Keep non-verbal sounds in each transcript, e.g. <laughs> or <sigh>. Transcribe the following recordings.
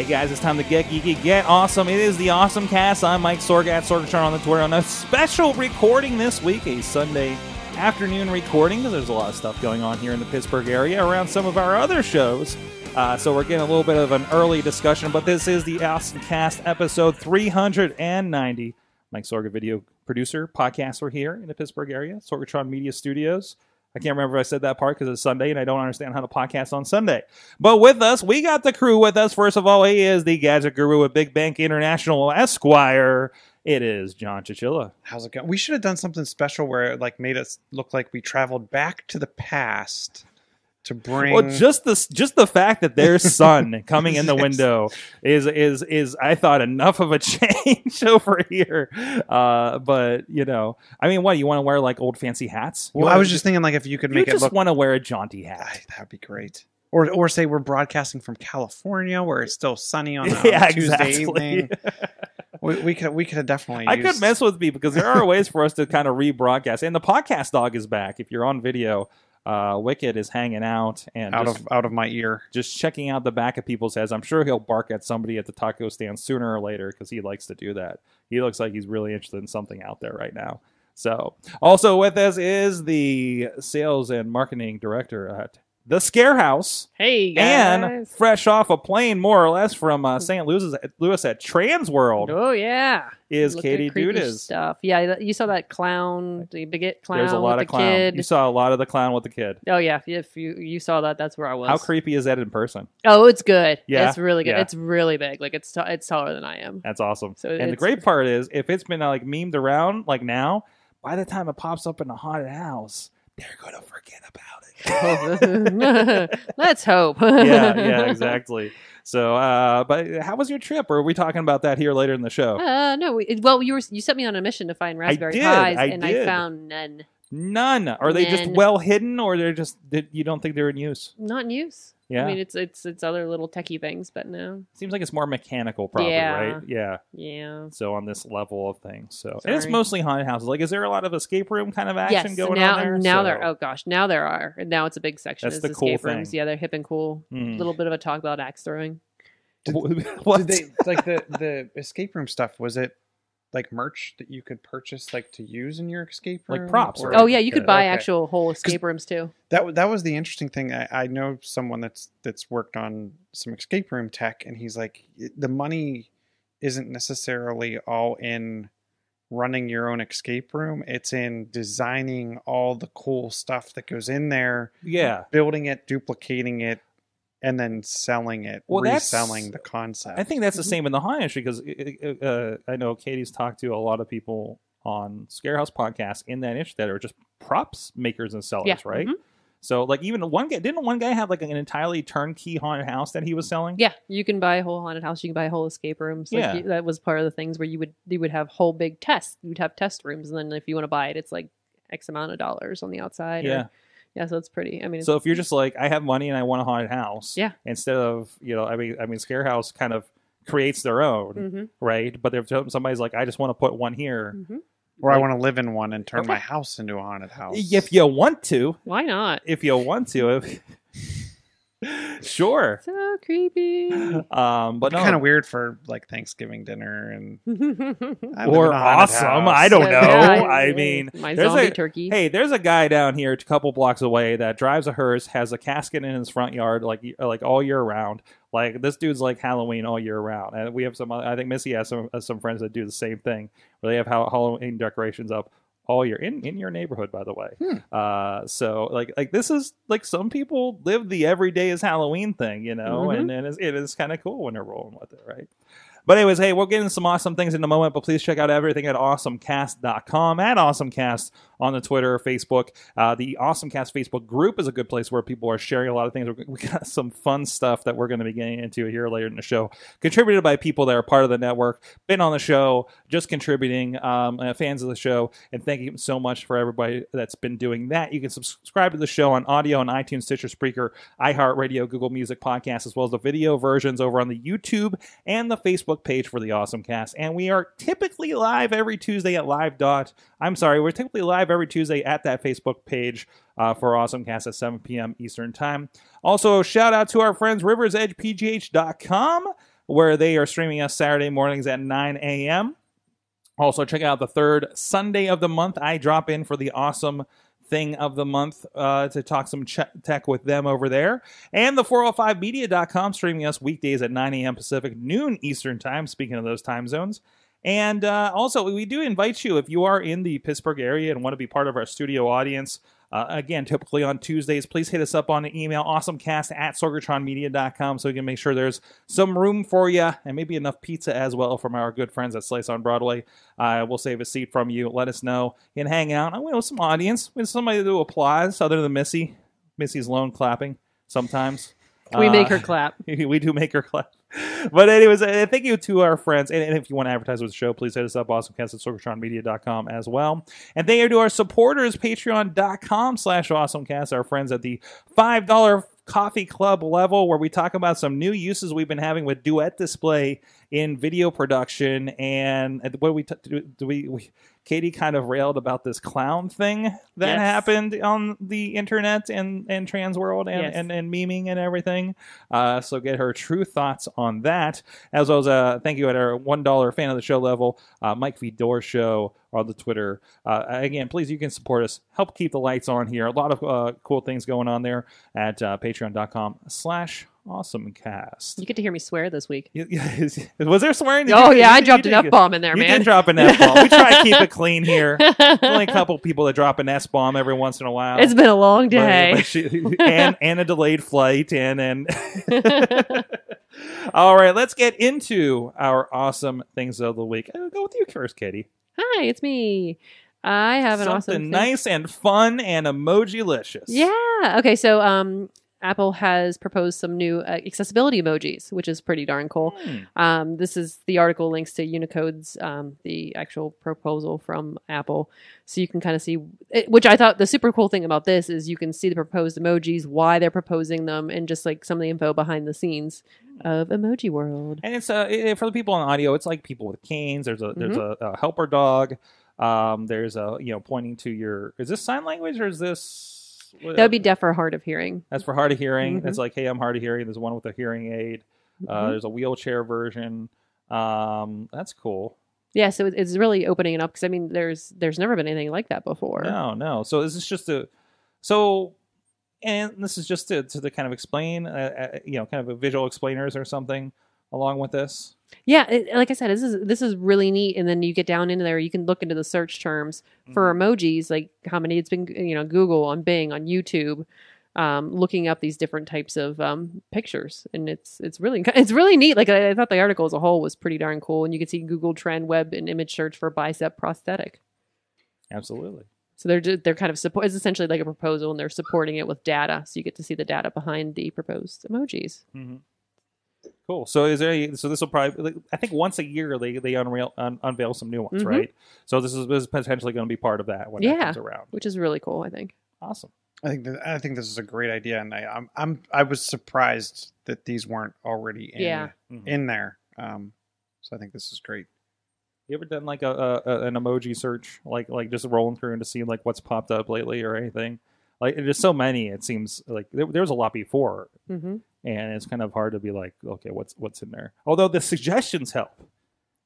Hey guys, it's time to get geeky, get awesome. It is the Awesome Cast. I'm Mike Sorg at Sorgatron on the Twitter on a special recording this week, a Sunday afternoon recording because there's a lot of stuff going on here in the Pittsburgh area around some of our other shows. Uh, so we're getting a little bit of an early discussion, but this is the Awesome Cast episode 390. Mike Sorg, a video producer, podcaster here in the Pittsburgh area, Sorgatron Media Studios. I can't remember if I said that part because it's Sunday and I don't understand how to podcast on Sunday. But with us, we got the crew with us. First of all, he is the gadget guru at Big Bank International Esquire. It is John Chichilla. How's it going? We should have done something special where it like made us look like we traveled back to the past to bring. Well, just the just the fact that there's <laughs> sun coming in the Yes. window is is is I thought enough of a <laughs> change over here. Uh, but you know, I mean, what you want to wear like old fancy hats? You well, I was just thinking like if you could you make it just look, want to wear a jaunty hat. Ay, that would be great. Or or say we're broadcasting from California where it's still sunny on, a <laughs> yeah, Tuesday exactly. evening. We, we could we could have definitely. I used, could mess with me because there are ways for us to kind of rebroadcast. And the podcast dog is back. If you're on video, uh, Wicked is hanging out and out just, of out of my ear. just checking out the back of people's heads. I'm sure he'll bark at somebody at the taco stand sooner or later because he likes to do that. He looks like he's really interested in something out there right now. So, also with us is the sales and marketing director at the Scare House. Hey, guys. And fresh off a plane, more or less, from uh, St. Louis, Louis at Trans World Oh, yeah. is Look Katie Dudas. stuff. Yeah, you saw that clown, the bigot clown There's a lot with of the clown. kid. You saw a lot of the clown with the kid. Oh yeah, if you you saw that, that's where I was. How creepy is that in person? Oh, it's good. Yeah? it's really good. Yeah. It's really big. Like it's t- it's taller than I am. That's awesome. So and the great part is, if it's been uh, like memed around like now, by the time it pops up in a haunted house, they're gonna forget about it. <laughs> Let's hope. <laughs> yeah, yeah, <laughs> exactly. So, uh, but how was your trip? Or are we talking about that here later in the show? Uh, no, we, well, you were you sent me on a mission to find raspberry did, pies, I and did. I found none. None. Are they just None. well hidden, or they're just that you don't think they're in use? Not in use. Yeah. I mean, it's it's it's other little techie things, but no. Seems like it's more mechanical, probably, Yeah. right? Yeah. Yeah. So on this level of things, so and it's Sorry. mostly haunted houses. Like, is there a lot of escape room kind of action yes. going now on there? now So- there. Oh gosh, now there are. And now it's a big section. That's It's the cool escape rooms. thing. Yeah, they're hip and cool. A Mhm. little bit of a talk about axe throwing. <laughs> what? Did they like the the escape room stuff? Was it like merch that you could purchase like to use in your escape room? Like props, Or- Oh yeah, you could Okay. buy Okay. actual whole escape rooms too. That that was the interesting thing. I, I know someone that's that's worked on some escape room tech, and he's like, the money isn't necessarily all in running your own escape room. It's in designing all the cool stuff that goes in there, yeah. building it, duplicating it, and then selling it, Well, reselling the concept. I think that's the Mhm. same in the haunted industry because uh, I know Katie's talked to a lot of people on Scarehouse podcast in that industry that are just props makers and sellers, Yeah. right? Mhm. So, like, even one guy didn't one guy have like an entirely turnkey haunted house that he was selling? Yeah, you can buy a whole haunted house. You can buy whole escape rooms. Like Yeah. you- that was part of the things where you would you would have whole big tests. You'd have test rooms, and then if you want to buy it, it's like X amount of dollars on the outside. or- Yeah. yeah. So it's pretty. I mean, So if you're just like, I have money and I want a haunted house, Yeah. Instead of you know, I mean, I mean, Scarehouse kind of creates their own, hmm right? But if somebody's like, I just want to put one here, hmm or I want to live in one and turn Okay. my house into a haunted house. if you want to, why not? if you want to, if, <laughs> sure. So creepy. <laughs> Um, but no, kind of weird for like Thanksgiving dinner and or in a haunted awesome. house. I don't know. Yeah, I yeah, mean, my there's zombie a turkey. hey, there's a guy down here, a couple blocks away, that drives a hearse, has a casket in his front yard, like like all year round. Like this dude's like Halloween all year round, and we have some. I think Missy has some uh, some friends that do the same thing, where they have Halloween decorations up all year in in your neighborhood, by the way. Hmm. Uh, so like like this is like some people live the every day is Halloween thing, you know, Mhm. and and it's, it is kind of cool when they're rolling with it, right? But anyways, hey, we'll get into some awesome things in a moment, but please check out everything at awesomecast.com, at awesomecast on the Twitter, Facebook. Uh, the Awesomecast Facebook group is a good place where people are sharing a lot of things. We <laughs> got some fun stuff that we're going to be getting into here later in the show, contributed by people that are part of the network, been on the show, just contributing, um, uh, fans of the show. And thank you so much for everybody that's been doing that. You can subscribe to the show on audio on iTunes, Stitcher, Spreaker, iHeartRadio, Google Music Podcast, as well as the video versions over on the YouTube and the Facebook page for the Awesome Cast. And we are typically live every Tuesday at live dot. I'm sorry, we're typically live every Tuesday at that Facebook page uh, for Awesome Cast at 7 p.m. Eastern Time. Also, shout out to our friends riversedgepgh.com, where they are streaming us Saturday mornings at 9 a.m. Also, check out the third Sunday of the month. I drop in for the awesome thing of the month uh, to talk some ch- tech with them over there. And the 405media.com streaming us weekdays at 9 a.m. Pacific, noon Eastern Time, speaking of those time zones. And uh, also, we do invite you if you are in the Pittsburgh area and want to be part of our studio audience. Uh, again, typically on Tuesdays, please hit us up on the email awesomecast at sorgatronmedia.com so we can make sure there's some room for you and maybe enough pizza as well from our good friends at Slice on Broadway. Uh, we'll save a seat from you. Let us know and hang out. We know some audience. We have somebody to do applause other than Missy. Missy's lone clapping sometimes. We make Uh, her clap. <laughs> we do make her clap. <laughs> But anyways, uh, thank you to our friends. And, and if you want to advertise with the show, please hit us up, awesomecast at as well. And thank you to our supporters, patreon.com slash awesomecast, our friends at the $5 coffee club level, where we talk about some new uses we've been having with Duet Display in video production. And what we, t- do, we, we, Katie kind of railed about this clown thing that Yes. happened on the internet and, and trans world and, Yes. and, and memeing and everything. Uh, so get her true thoughts on that, as well as uh, thank you at our one dollar fan of the show level, uh, Mike Vidor Show on the Twitter. Uh, again, please you can support us, help keep the lights on here. A lot of uh, cool things going on there at uh, Patreon.com/slash AwesomeCast. You get to hear me swear this week. <laughs> Was there swearing? Did Oh you- yeah, I dropped an f bomb in there, You man. did drop an <laughs> f bomb. We try to keep it clean here. Only a couple people that drop an s bomb every once in a while. it's been a long But- day. but she- <laughs> and and a delayed flight and and all right let's get into our awesome things of the week I'll go with you first katie Hi, it's me. I have an something awesome thing. nice and fun and emoji-licious Yeah. Okay. So, um, Apple has proposed some new uh, accessibility emojis, which is pretty darn cool. Hmm. Um, this is the article links to Unicode's um, the actual proposal from Apple, so you can kind of see. It, which I thought the super cool thing about this is you can see the proposed emojis, why they're proposing them, and just like some of the info behind the scenes of Emoji World. and it's uh it- for the people on audio it's like people with canes there's a there's Mm-hmm. a, a helper dog um there's a you know pointing to your is this sign language or is this That would be deaf or hard of hearing. That's for hard of hearing. Mhm. That's like, hey, I'm hard of hearing. There's one with a hearing aid. Uh, Mhm. there's a wheelchair version. Um, that's cool. Yeah, so it's really opening it up because I mean, there's there's never been anything like that before. No, no. So this is just a so, and this is just to to, kind of explain, uh, uh, you know, kind of a visual explainers or something along with this. Yeah, it, like I said, this is this is really neat. And then you get down into there, you can look into the search terms for Mm-hmm. emojis, like how many it's been, you know, Google on Bing on YouTube, um, looking up these different types of um, pictures, and it's it's really <laughs> it's really neat. Like I, I thought the article as a whole was pretty darn cool, and you can see Google Trend Web and image search for bicep prosthetic. Absolutely. So they're they're kind of support. It's essentially like a proposal, and they're supporting it with data, so you get to see the data behind the proposed emojis. hmm Cool. So is there? Any, so this will probably. I think once a year they they unveil un, unveil some new ones, Mhm. right? So this is, this is potentially going to be part of that when that Yeah. comes around. Which is really cool, I think. Awesome. I think that, I think this is a great idea, and I, I'm I'm I was surprised that these weren't already in Yeah. Mhm. in there. Um, so I think this is great. You ever done like a, a an emoji search, like like just rolling through and to see like what's popped up lately or anything? Like there's so many. It seems like there, there was a lot before, hmm and it's kind of hard to be like, okay, what's what's in there? Although the suggestions help.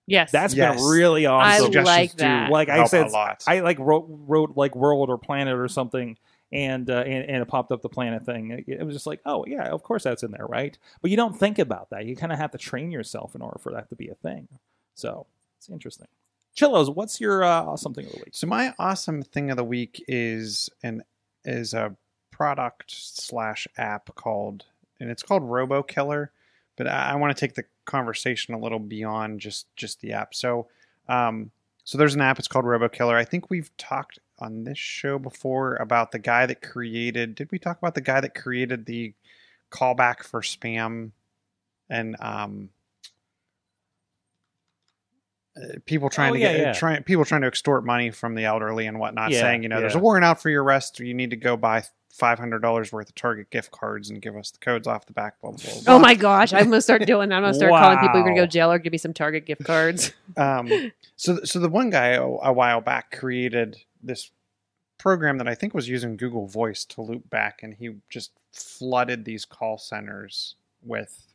Yes, That's Yes. been really awesome. Suggestions like do that. Like I said. I like wrote, wrote like world or planet or something, and, uh, and and it popped up the planet thing. It, it was just like, oh yeah, of course that's in there, right? But you don't think about that. You kind of have to train yourself in order for that to be a thing. So it's interesting. Chillos, what's your uh, awesome thing of the week? So my awesome thing of the week is an is a product slash app called and it's called Robo Killer, but I, I want to take the conversation a little beyond just just the app. So um so there's an app it's called Robo Killer. I think we've talked on this show before about the guy that created did we talk about the guy that created the callback for spam and um people trying Oh, to yeah, get yeah. trying people trying to extort money from the elderly and whatnot, Yeah, saying you know there's a warrant out for your arrest, or you need to go buy five hundred dollars worth of Target gift cards and give us the codes off the back. Blah blah. blah. Oh my gosh, I'm gonna start doing that. I'm gonna start calling people you're gonna go jail or give me some Target gift cards. <laughs> um, so so the one guy a, a while back created this program that I think was using Google Voice to loop back, and he just flooded these call centers with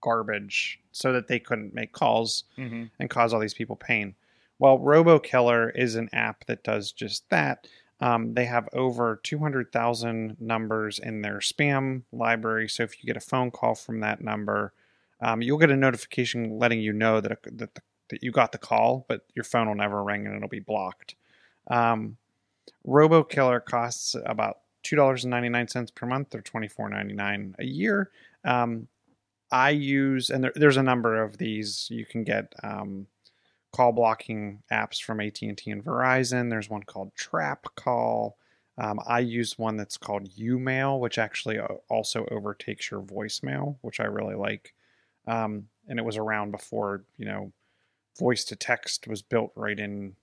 garbage so that they couldn't make calls Mm-hmm. and cause all these people pain. Well, RoboKiller is an app that does just that. Um, they have over 200,000 numbers in their spam library. So if you get a phone call from that number, um, you'll get a notification letting you know that, that, the, that you got the call, but your phone will never ring and it'll be blocked. Um, RoboKiller costs about $2.99 per month or $24.99 a year. Um, I use, and there, there's a number of these. You can get um, call blocking apps from AT&T and Verizon. There's one called Trap Call. Um, I use one that's called YouMail, which actually uh, also overtakes your voicemail, which I really like. Um, and it was around before you know, voice to text was built right in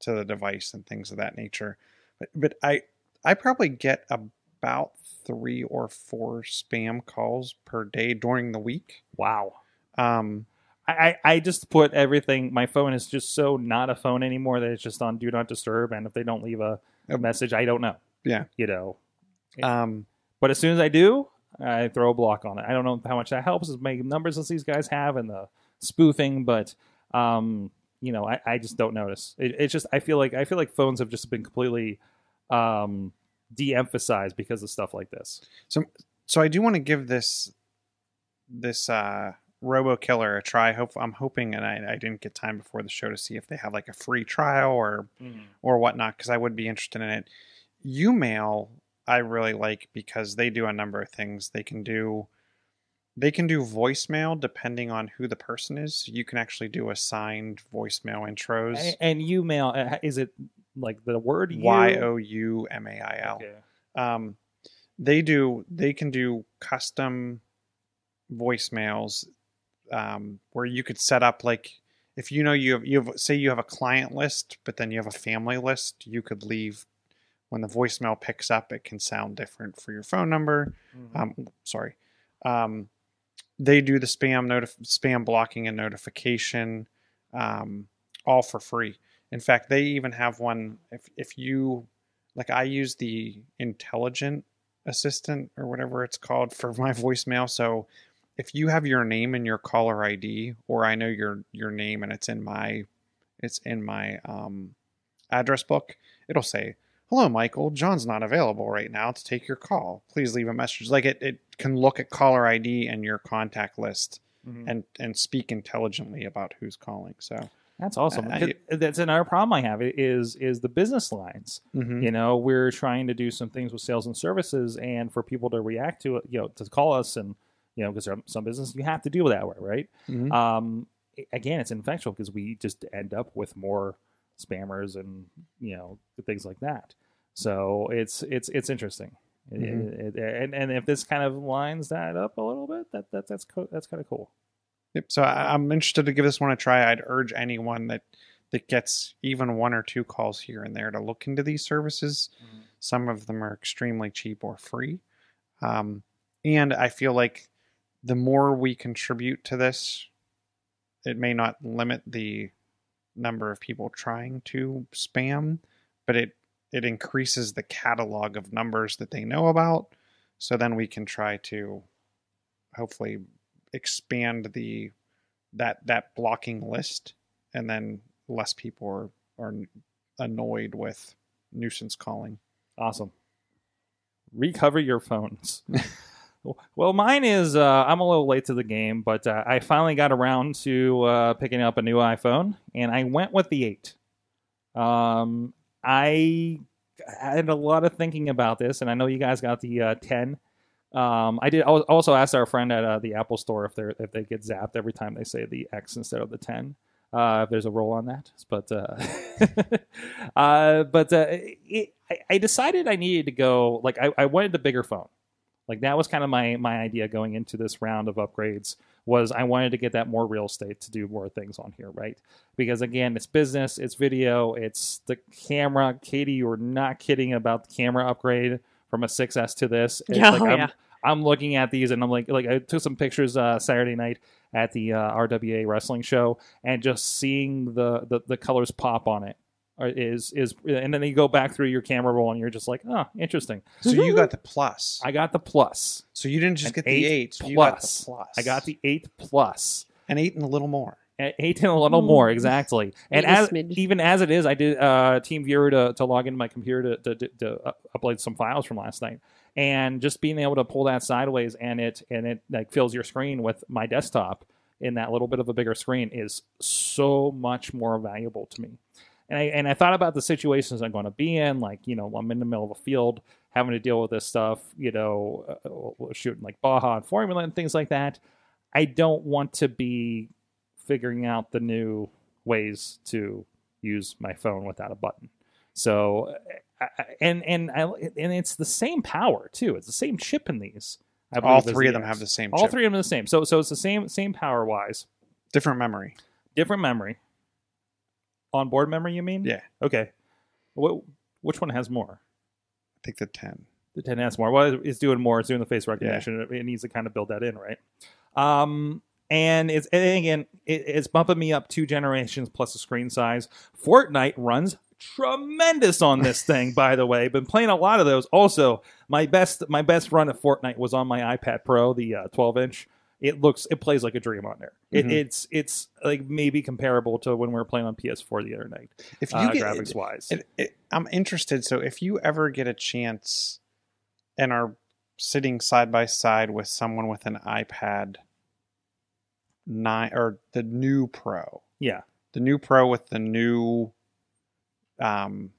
to the device and things of that nature. But but I I probably get about three or four spam calls per day during the week. Wow. Um, I, I just put everything. My phone is just so not a phone anymore that it's just on do not disturb. And if they don't leave a, a message, I don't know. Yeah. You know. um, But as soon as I do, I throw a block on it. I don't know how much that helps as many numbers as these guys have and the spoofing, but um, you know, I, I just don't notice. It, it's just I feel like I feel like phones have just been completely um de-emphasized because of stuff like this. so so I do want to give this this uh, Robo Killer a try. Hope I'm hoping, and I, I didn't get time before the show to see if they have like a free trial or or whatnot because I would be interested in it. YouMail I really like because they do a number of things. They can do they can do voicemail depending on who the person is. You can actually do assigned voicemail intros. A- And you mail uh, is it like the word? Y o u m a i l. Okay. um, they do they can do custom voicemails um, where you could set up like if you know you have you have say you have a client list but then you have a family list you could leave when the voicemail picks up it can sound different for your phone number Mhm. um, sorry um, they do the spam notif- spam blocking and notification um, all for free in fact they even have one if, if you like i use the intelligent assistant or whatever it's called for my <laughs> voicemail. So if you have your name and your caller id or i know your your name and it's in my it's in my um, address book it'll say hello michael. John's not available right now to take your call. Please leave a message. Like it, it can look at caller id and your contact list Mhm. and and speak intelligently about who's calling. So That's awesome. I- That's another problem I have is is the business lines. mhm. You know, we're trying to do some things with sales and services, and for people to react to it, you know, to call us, and you know, because some business you have to deal with that way, right? Mhm. Um, again, it's infectious because we just end up with more spammers and you know things like that. So it's it's it's interesting. Mhm. it- it- and and if this kind of lines that up a little bit, that, that that's co- that's kind of cool. Yep. So I, I'm interested to give this one a try. I'd urge anyone that that gets even one or two calls here and there to look into these services. Mhm. Some of them are extremely cheap or free, um, and I feel like the more we contribute to this, it may not limit the number of people trying to spam, but it it increases the catalog of numbers that they know about. So then we can try to hopefully expand the that that blocking list, and then less people are are annoyed with nuisance calling. Awesome. Recover your phones. <laughs> Well, mine is uh, I'm a little late to the game, but uh, I finally got around to uh, picking up a new iPhone, and I went with the eight. Um, I had a lot of thinking about this, and I know you guys got the uh, ten. Um, I did I also asked our friend at uh, the Apple Store if they if they get zapped every time they say the X instead of the ten. Uh, if there's a rule on that, but uh, <laughs> uh, but uh, it, I, I decided I needed to go like I, I wanted the bigger phone. Like that was kind of my my idea going into this round of upgrades was I wanted to get that more real estate to do more things on here, right? Because again, it's business, it's video, it's the camera. Katie, you're not kidding about the camera upgrade from a 6S to this. It's <laughs> Yeah, like oh, I'm, yeah. I'm looking at these and I'm like, like I took some pictures uh, Saturday night at the uh, RWA wrestling show and just seeing the, the the colors pop on it are- is is and then you go back through your camera roll and you're just like, oh, interesting. So you got the plus. I got the plus. So you didn't just An get the eight eight. You got the plus. plus. I got the eight plus. an eight and a little more. Eight and a little Mm. more, exactly. And Eight and a as even as it is, I did uh, Team Viewer to, to log into my computer to, to, to uh, upload some files from last night, and just being able to pull that sideways and it and it like fills your screen with my desktop in that little bit of a bigger screen is so much more valuable to me. And I and I thought about the situations I'm going to be in, like you know, I'm in the middle of a field having to deal with this stuff, you know, uh, shooting like Baja and Formula and things like that. I don't want to be figuring out the new ways to use my phone without a button. So, and and I, and it's the same power too. It's the same chip in these. All three the of them have the same chip. All chip. three of them are the same. So so it's the same same power wise, Different memory. different memory. Onboard memory, you mean? Yeah. Okay. What which one has more? I think the 10. The 10 has more. Well, it's doing more. It's doing the face recognition. It, it needs to kind of build that in, right? Um, and it's and again, it, it's bumping me up two generations plus the screen size. Fortnite runs tremendous on this <laughs> thing, by the way. Been playing a lot of those. Also, my best my best run of Fortnite was on my iPad Pro, the uh, 12 inch. It looks it plays like a dream on there. It, Mhm. it's it's like maybe comparable to when we were playing on PS4 the other night, If you uh, get, graphics wise. it, it, I'm interested. So if you ever get a chance and are sitting side by side with someone with an iPad nine or the new Pro, yeah, the new Pro with the new um,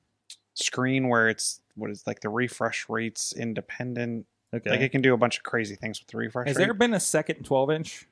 screen where it's what is like the refresh rates independent. okay. Like it can do a bunch of crazy things with the refresh Has rate. there been a second 12 inch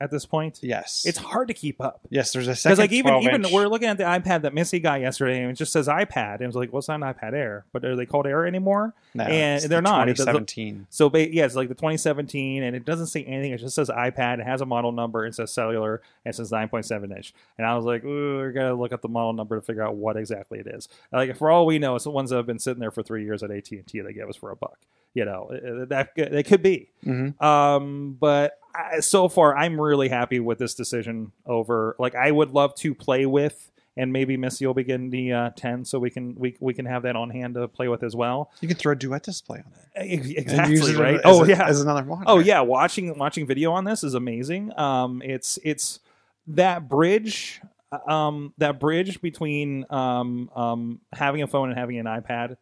at this point? yes, It's hard to keep up. yes. There's a second. Because like even 12 even inch. we're looking at the iPad that Missy got yesterday, and it just says iPad, and it was like, "What's well, not an iPad Air?" But are they called Air anymore? No, and it's they're the not. It does- 2017. So yeah, it's like the 2017, and it doesn't say anything. It just says iPad. It has a model number. It says cellular. And it says 9.7 inch. And I was like, ooh, we gotta look up the model number to figure out what exactly it is. Like for all we know, it's the ones that have been sitting there for three years at AT and T. They gave us for a buck. You know, Uh, that it could be. Mhm. Um, but I, so far, I'm really happy with this decision. Over like, I would love to play with, and maybe Missy will begin the uh, 10, so we can we we can have that on hand to play with as well. You could throw a duet display on it. Exactly right. as oh yeah, as another monitor. Oh yeah, watching watching video on this is amazing. Um, it's it's that bridge, um, that bridge between um, um, having a phone and having an iPad,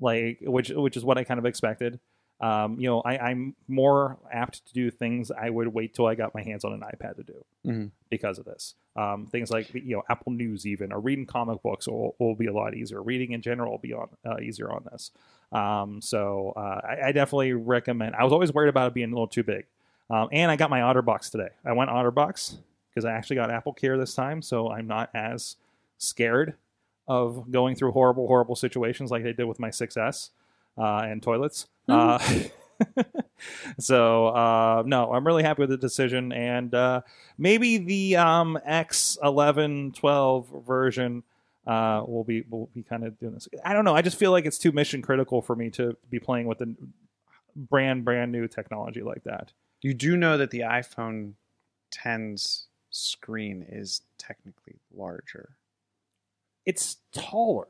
like which which is what I kind of expected. Um, you know, I, I'm more apt to do things I would wait till I got my hands on an iPad to do Mhm. because of this. Um, things like you know Apple News, even or reading comic books will, will be a lot easier. Reading in general will be on uh, easier on this. Um, so uh, I, I definitely recommend. I was always worried about it being a little too big, um, and I got my OtterBox today. I went OtterBox because I actually got Apple Care this time, so I'm not as scared of going through horrible, horrible situations like they did with my 6S uh, and toilets. Uh, <laughs> so uh, no, I'm really happy with the decision, and uh, maybe the um, X11, 12 version uh, will be will be kind of doing this. I don't know. I just feel like it's too mission critical for me to be playing with the brand brand new technology like that. You do know that the iPhone 10's screen is technically larger. It's taller.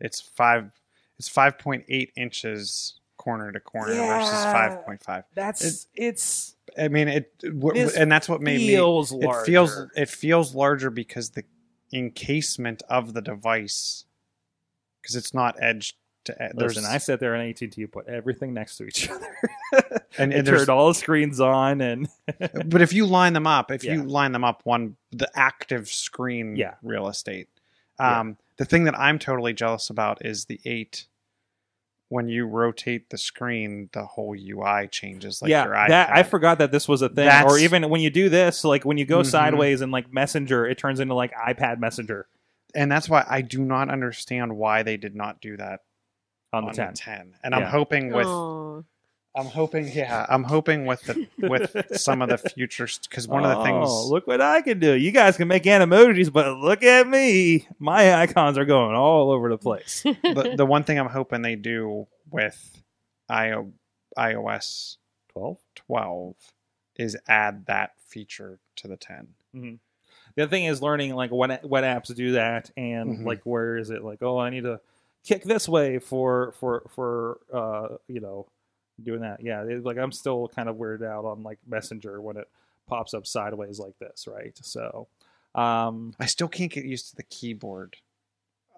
It's five. It's five point eight inches corner to corner versus five point five. That's it's I mean, it, w- This and that's what made feels me. larger. It feels it feels larger because the encasement of the device, because it's not edge to edge. There's Listen, I sat there in AT and T, put everything next to each <laughs> other, and, and and turned all the screens on, and <laughs> but if you line them up, if you line them up one the active screen Yeah. real estate. Yeah. Um the thing that I'm totally jealous about is the 8 when you rotate the screen, the whole UI changes like yeah, your iPad. that I forgot that this was a thing. Or even when you do this, like when you go Mhm. sideways and like Messenger, it turns into like iPad Messenger and that's why I do not understand why they did not do that on on the ten. the 10. And I'm hoping with Aw. I'm hoping yeah, I'm hoping with the with <laughs> some of the futures cuz one of the things Oh, look what I can do. You guys can make emojis, but look at me. My icons are going all over the place. <laughs> the, the one thing I'm hoping they do with IO, iOS Twelve. 12 is add that feature to the 10. The other thing is learning like what what apps do that, and Mhm. like where is it? Like, oh, I need to kick this way for for for uh you know doing that. Yeah, it, like I'm still kind of weirded out on like Messenger when it pops up sideways like this, right? So, um, I still can't get used to the keyboard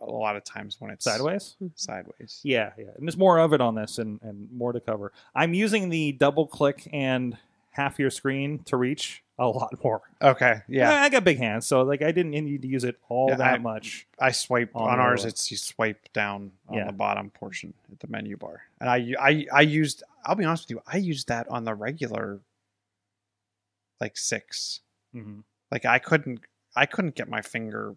a lot of times when it's sideways. sideways. Yeah, yeah, and there's more of it on this, and and more to cover. I'm using the double click and half your screen to reach a lot more. Okay, yeah. I got big hands, so like I didn't need to use it all Yeah, that I- much. I swipe On on, ours. It's you swipe down on Yeah. the bottom portion at the menu bar, and I I I used. I'll be honest with you. I used that on the regular, like six. hmm Like I couldn't I couldn't get my finger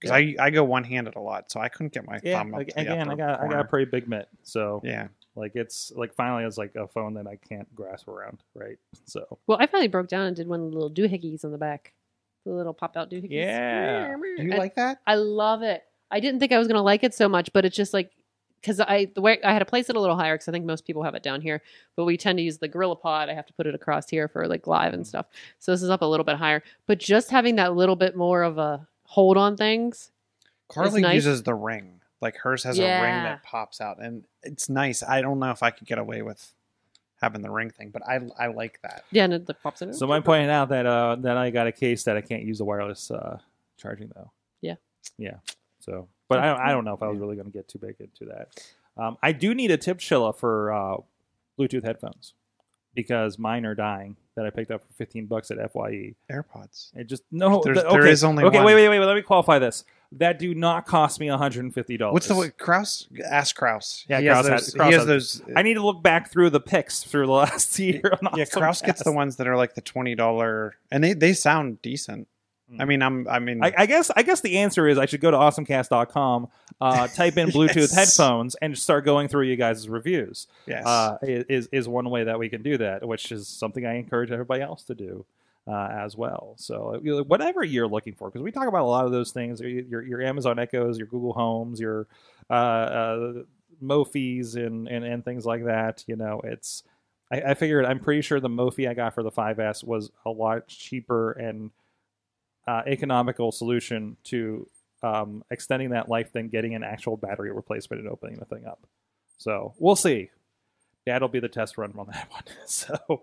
because I I go one handed a lot, so I couldn't get my Yeah, thumb up like, to the again, I got I got a pretty big mitt, so yeah. Like it's like finally it's like a phone that I can't grasp around, right? <laughs> So Well, I finally broke down and did one of the little doohickeys on the back. The little pop out doohickeys. Yeah. Do you And like that? I love it. I didn't think I was going to like it so much, but it's just like because I the way I had to place it a little higher because I think most people have it down here, but we tend to use the Gorilla Pod. I have to put it across here for like live Mm. and stuff. So this is up a little bit higher, but just having that little bit more of a hold on things. Carly nice. uses the ring. Like hers has a ring that pops out, and it's nice. I don't know if I could get away with having the ring thing, but I I like that. Yeah, and it pops in. so I pointed out that uh that I got a case that I can't use the wireless uh charging though. Yeah. Yeah. So, but I don't I don't know if I was really going to get too big into that. Um, I do need a tip chilla for uh, Bluetooth headphones because mine are dying that I picked up for 15 bucks at Fye. AirPods. It just no. There's- th- okay. is only okay. one. Wait, wait, wait, wait. Let me qualify this. That do not cost me 150 dollars. What's the what, Kraus? Ask Kraus. Yeah, he Kraus has has- those. Kraus he has has- those. I need to look back through the picks through the last <laughs> year. On yeah, Kraus gets the ones that are like the twenty dollar, and they they sound decent. I mean, I'm. I mean, I, I guess I guess the answer is I should go to awesomecast.com, uh, <laughs> type in Bluetooth Yes. headphones, and start going through you guys' reviews. yes. Uh, is is one way that we can do that, which is something I encourage everybody else to do uh, as well. So you know, whatever you're looking for, because we talk about a lot of those things, your your, your Amazon Echoes, your Google Homes, your uh, uh, Mophies, and, and and things like that. You know, it's I, I figured I'm pretty sure the Mophie I got for the 5S was a lot cheaper and uh, economical solution to um, extending that life than getting an actual battery replacement and opening the thing up. So we'll see. That'll be the test run on that <laughs> one. So,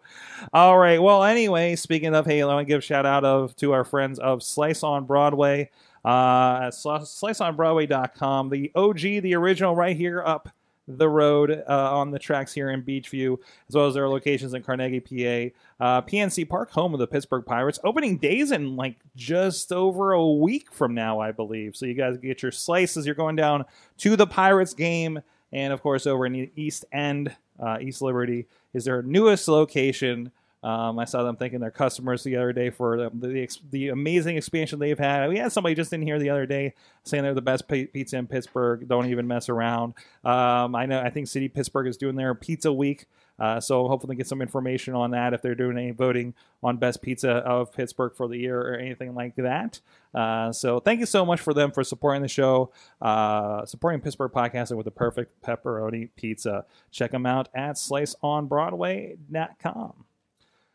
all right. Well, anyway, speaking of Halo, I give a shout out of to our friends of Slice on Broadway, uh, sliceonbroadway.com, the OG, the original, right here up the road uh, on the tracks here in Beechview, as well as their locations in Carnegie, PA, uh, PNC Park, home of the Pittsburgh Pirates. Opening days in like just over a week from now, I believe. So you guys get your slices. You're going down to the Pirates game, and of course over in the East End, uh, East Liberty is their newest location. Um, I saw them thanking their customers the other day for the, the, the amazing expansion they've had. We had somebody just in here the other day saying they're the best pi- pizza in Pittsburgh. Don't even mess around. Um, I know. I think City Pittsburgh is doing their pizza week, uh, so hopefully get some information on that if they're doing any voting on best pizza of Pittsburgh for the year or anything like that. Uh, so thank you so much for them for supporting the show, uh, supporting Pittsburgh podcasting with the perfect pepperoni pizza. Check them out at sliceonbroadway.com.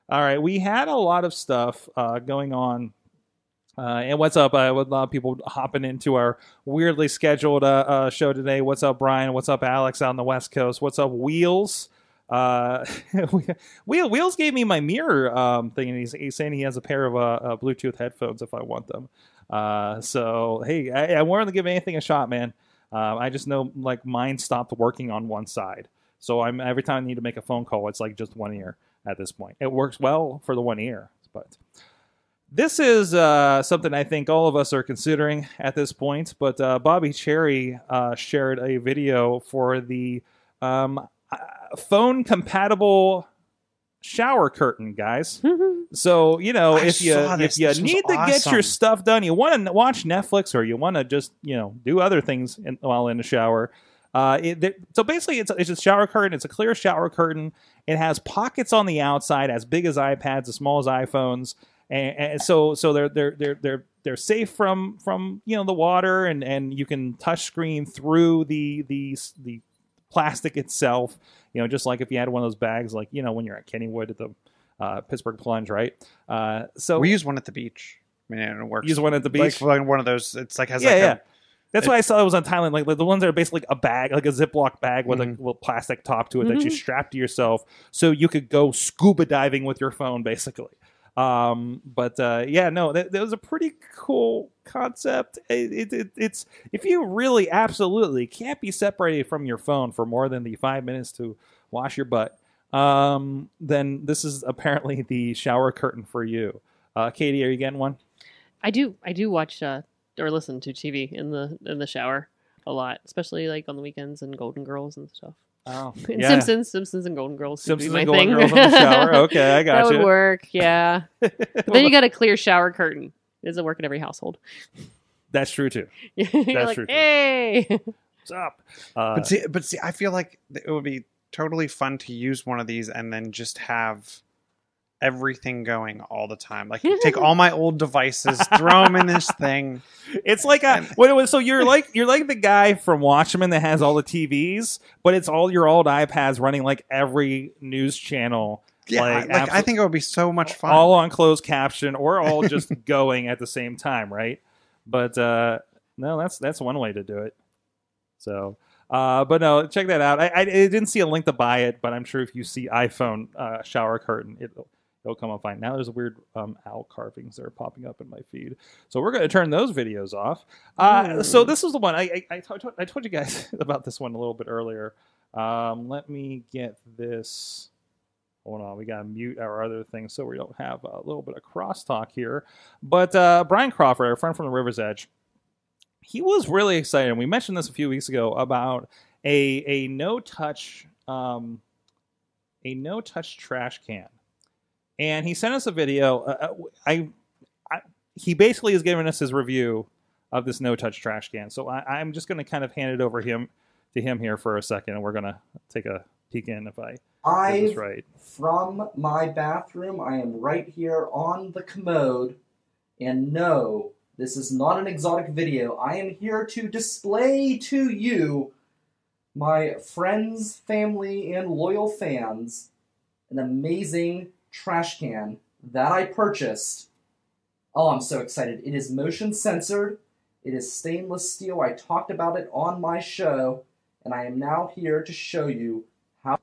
All right, we had a lot of stuff uh, going on. Uh, and what's up? Uh, a lot of people hopping into our weirdly scheduled uh, uh, show today. What's up, Brian? What's up, Alex out on the West Coast? What's up, Wheels? Uh, <laughs> Wheel- Wheels gave me my mirror um, thing, and he's, he's saying he has a pair of uh, uh, Bluetooth headphones if I want them. Uh, so hey, I, I wanted to give anything a shot, man. Uh, I just know like mine stopped working on one side, so I'm every time I need to make a phone call, it's like just one ear at this point. It works well for the one ear, but this is uh, something I think all of us are considering at this point. But uh, Bobby Cherry uh, shared a video for the um, uh, phone compatible shower curtain, guys. So you know, I if you if you This need to get your stuff done, you want to watch Netflix or you want to just you know do other things in, while in the shower. Uh, it, so basically, it's a, it's a shower curtain. It's a clear shower curtain. It has pockets on the outside, as big as iPads, as small as iPhones, and, and so so they're they're they're they're they're safe from from you know the water, and and you can touch screen through the the the plastic itself. You know, just like if you had one of those bags, like you know when you're at Kennywood at the uh, Pittsburgh Plunge, right? Uh, so we use one at the beach. I mean, it works. use one at the beach. Like one of those. It's like has yeah, like yeah. a That's why I saw it was on Thailand. Like, like the ones that are basically a bag, like a Ziploc bag with Mhm. a little plastic top to it that you Mhm. strap to yourself, so you could go scuba diving with your phone, basically. Um, but uh, yeah, no, that, that was a pretty cool concept. It, it, it, it's if you really absolutely can't be separated from your phone for more than the five minutes to wash your butt, um, then this is apparently the shower curtain for you. Uh, Katie, are you getting one? I do. I do watch uh, or listen to TV in the in the shower a lot, especially like on the weekends and Golden Girls and stuff. Oh, <laughs> And Simpsons, Simpsons and Golden Girls. seem to be Simpsons my and Golden thing. Girls in the shower. <laughs> Okay, I got that you. That would work. Yeah. <laughs> But then you got a clear shower curtain. It doesn't work in every household. That's true too. You're That's like, true, too. hey. What's up? Uh, But see, but see, I feel like it would be totally fun to use one of these and then just have everything going all the time. Like <laughs> take all my old devices, throw them in this thing. it's like a what it was. So you're like you're like the guy from Watchmen that has all the TVs, but it's all your old iPads running like every news channel, Yeah, Like, like, I think it would be so much fun. all on closed caption, or all just <laughs> going at the same time, right? But uh, no, that's that's one way to do it. So. Uh, but no, check that out. I, I, I didn't see a link to buy it, but I'm sure if you see iPhone uh, shower curtain, it'll it'll come up fine. Now there's weird um, owl carvings that are popping up in my feed, so we're going to turn those videos off. Uh, so this is the one I I, I, told, you guys <laughs> about this one a little bit earlier. Um, let me get this. Hold on, we got to mute our other things so we don't have a little bit of crosstalk here. But uh, Brian Crawford, our friend from the River's Edge, he was really excited. And we mentioned this a few weeks ago about a a no touch um, a no touch trash can, and he sent us a video. Uh, uh, I, I he basically is giving us his review of this no touch trash can. So I, I'm just going to kind of hand it over him to him here for a second, and we're going to take a peek in if I I've right. from my bathroom. I am right here on the commode. And no, this is not an exotic video. I am here to display to you, my friends, family, and loyal fans, an amazing trash can that I purchased. Oh, I'm so excited. It is motion censored, it is stainless steel. I talked about it on my show, and I am now here to show you how.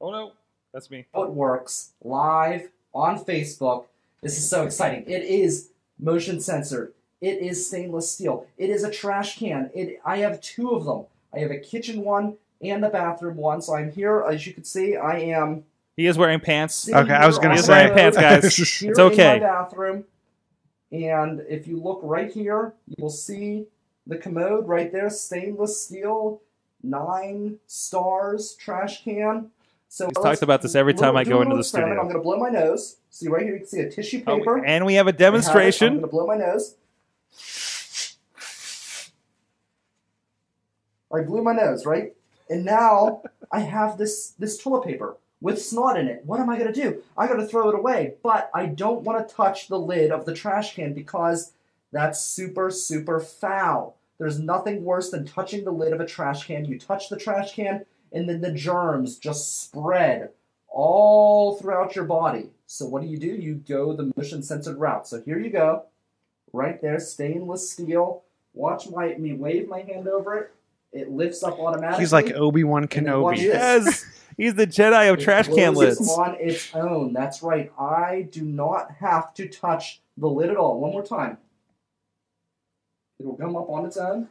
Oh no, that's me. how it works live on Facebook. This is so exciting. It is motion censored. It is stainless steel. It is a trash can. It I have two of them. I have a kitchen one and a bathroom one. So I'm here, as you can see, I am. He is wearing pants. sitting Okay, I was gonna on He is the say- wearing pants, guys. here <laughs> It's in okay. my bathroom. And if you look right here, you will see the commode right there, stainless steel, nine stars trash can. So He's talked about this every time I go into the studio. I'm going to blow my nose. See right here, you can see a tissue Oh, paper. and we have a I have it. I'm demonstration. going to blow my nose. I blew my nose, right? And now I have this this toilet paper with snot in it. What am I going to do? I got to throw it away, but I don't want to touch the lid of the trash can because that's super super foul. There's nothing worse than touching the lid of a trash can. You touch the trash can and then the germs just spread all throughout your body. So what do you do? You go the motion censored route. So here you go. Right there, stainless steel. Watch my me wave my hand over it. It lifts up automatically. He's like Obi Wan And then watch Kenobi. Yes, he's the Jedi of It trash can lids. on its own. That's right. I do not have to touch the lid at all. One more time. It'll come up on its own.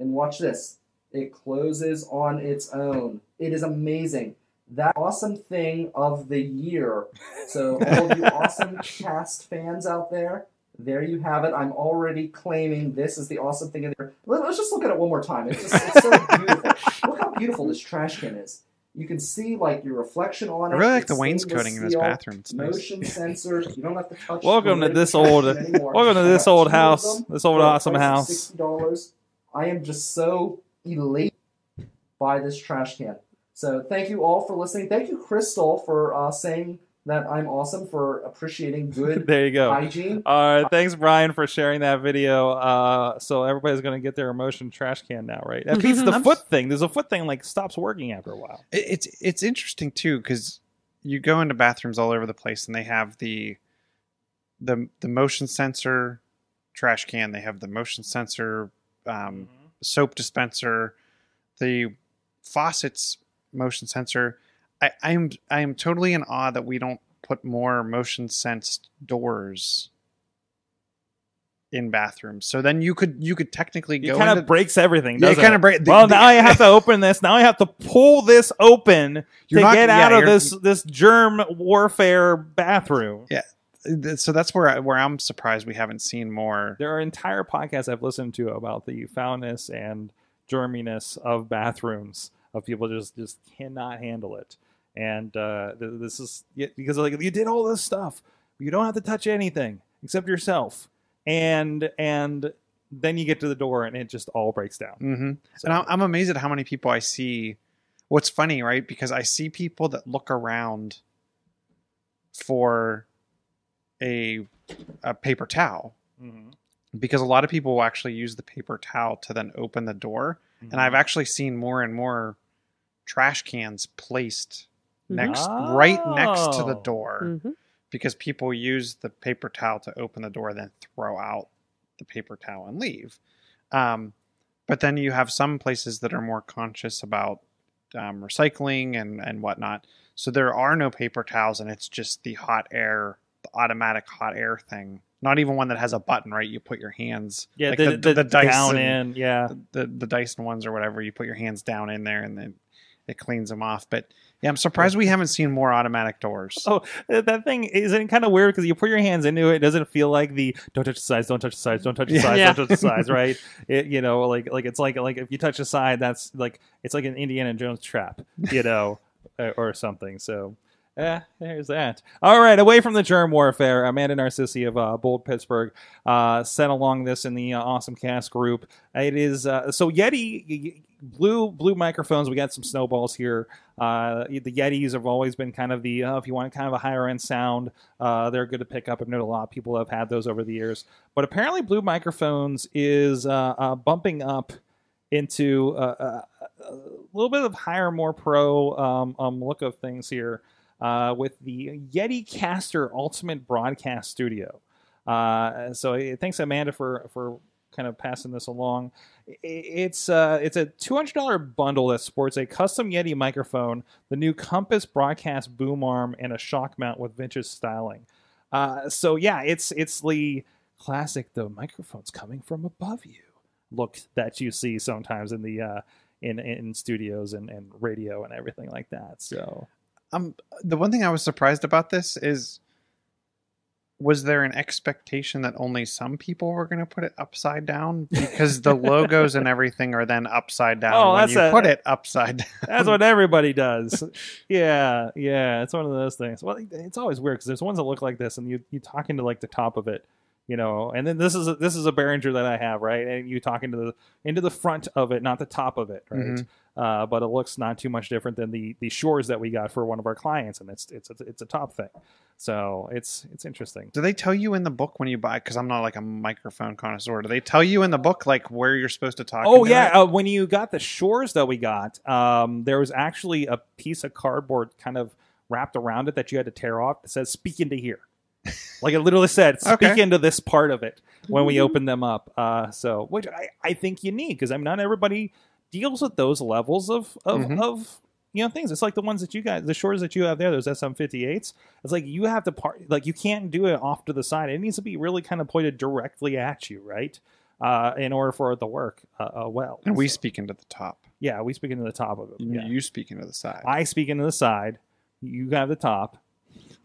And watch this. It closes on its own. It is amazing. That awesome thing of the year. So, all you <laughs> awesome cast fans out there, there you have it. I'm already claiming this is the awesome thing of the year. Let- Let's just look at it one more time. It's, just, it's so <laughs> beautiful. Look how beautiful this trash can is. You can see like your reflection on it. I really like the wainscoting in this bathroom. It's nice. Motion <laughs> sensor. You don't have to touch. Welcome to this <laughs> old- anymore. welcome to this old house, this old awesome house. Sixty dollars. I am just so elated by this trash can. So thank you all for listening. Thank you, Crystal, for uh, saying that I'm awesome for appreciating good <laughs> There you go. hygiene. All right, thanks Brian for sharing that video. Uh, so everybody's gonna get their emotion trash can now, right? That beats the foot thing. There's a foot thing like stops working after a while. It- It's it's interesting too because you go into bathrooms all over the place and they have the the the motion sensor trash can. They have the motion sensor um, soap dispenser, the faucets motion sensor. I, I'm I am totally in awe that we don't put more motion sensed doors in bathrooms. So then you could you could technically go. It kind of breaks everything. Yeah, it Doesn't kinda it? break- the- well, the- now I have to <laughs> open this. Now I have to pull this open to not- get yeah, out of this this germ warfare bathroom. Yeah. So that's where I, where I'm surprised we haven't seen more. There are entire podcasts I've listened to about the foulness and germiness of bathrooms of people just just cannot handle it. And uh, th- this is because like you did all this stuff, you don't have to touch anything except yourself, and and then you get to the door and it just all breaks down. hmm So- And I'm, amazed at how many people I see. What's funny, right? Because I see people that look around for a a paper towel Mhm. because a lot of people will actually use the paper towel to then open the door. And Mm-hmm. I've actually seen more and more trash cans placed Next right next to the Oh. door Mhm. because people use the paper towel to open the door, then throw out the paper towel and leave. Um, but then you have some places that are more conscious about um, recycling and, and whatnot. So there are no paper towels, and it's just the hot air, the automatic hot air thing. Not even one that has a button, right? You put your hands, yeah, like the, the, down Dyson- in, yeah. the, the Dyson ones or whatever. You put your hands down in there, and then it cleans them off. But yeah, I'm surprised we haven't seen more automatic doors. Oh, Uh, that thing isn't kind of weird because you put your hands into it, it doesn't feel like the don't touch the sides, don't touch the sides, don't touch the <laughs> sides, Yeah. don't touch the sides, right? It, you know, like like it's like like if you touch the side, that's like it's like an Indiana Jones trap, you know, <laughs> or, or something. So. Yeah, there's that. All right, away from the germ warfare, Amanda Narcissi of uh, Bold Pittsburgh uh, sent along this in the uh, Awesome Cast group. It is uh, so Yeti blue blue microphones. We got some snowballs here. Uh, the Yetis have always been kind of the uh, if you want kind of a higher end sound, they're good to pick up. I've known a lot of people have had those over the years, but apparently blue microphones is bumping up into a little bit of higher, more pro um, um, look of things here uh, with the Yeticaster Ultimate Broadcast Studio. Uh, so uh, thanks Amanda for for kind of passing this along. It's uh, it's a two hundred dollar bundle that sports a custom Yeti microphone, the new Compass broadcast boom arm, and a shock mount with vintage styling. Uh, so yeah, it's it's the classic the microphone's coming from above you look that you see sometimes in the uh, in in studios and, and radio and everything like that. So Um, the one thing I was surprised about this is, was there an expectation that only some people were going to put it upside down <laughs> because the logos and everything are then upside down Oh, when you a- put it upside down? that's what everybody does. <laughs> yeah, yeah, it's one of those things. Well, it's always weird because there's ones that look like this, and you you talk into like the top of it, you know, and then this is a, this is a Behringer that I have, right? And you talk into the into the front of it, not the top of it, right? Mhm. Uh, but it looks not too much different than the the Shures that we got for one of our clients, and it's it's it's, it's a top thing. So it's it's interesting. Do they tell you in the book when you buy? Because I'm not like a microphone connoisseur. Do they tell you in the book like where you're supposed to talk? Oh yeah, uh, when you got the Shures that we got, um, there was actually a piece of cardboard kind of wrapped around it that you had to tear off that says "Speak into here." Like it literally said, <laughs> "Speak Okay. into this part of it" when we open them up. Uh, so, which I, I think you need because I mean, not everybody deals with those levels of of, Mhm. of you know things. It's like the ones that you guys, the Shures that you have there, those SM58s. It's like you have to part, like you can't do it off to the side. It needs to be really kind of pointed directly at you, right? uh, in order for it to work uh, uh, well. And we So, speak into the top. yeah, we speak into the top of it. You, Yeah. you speak into the side. I speak into the side. You have the top.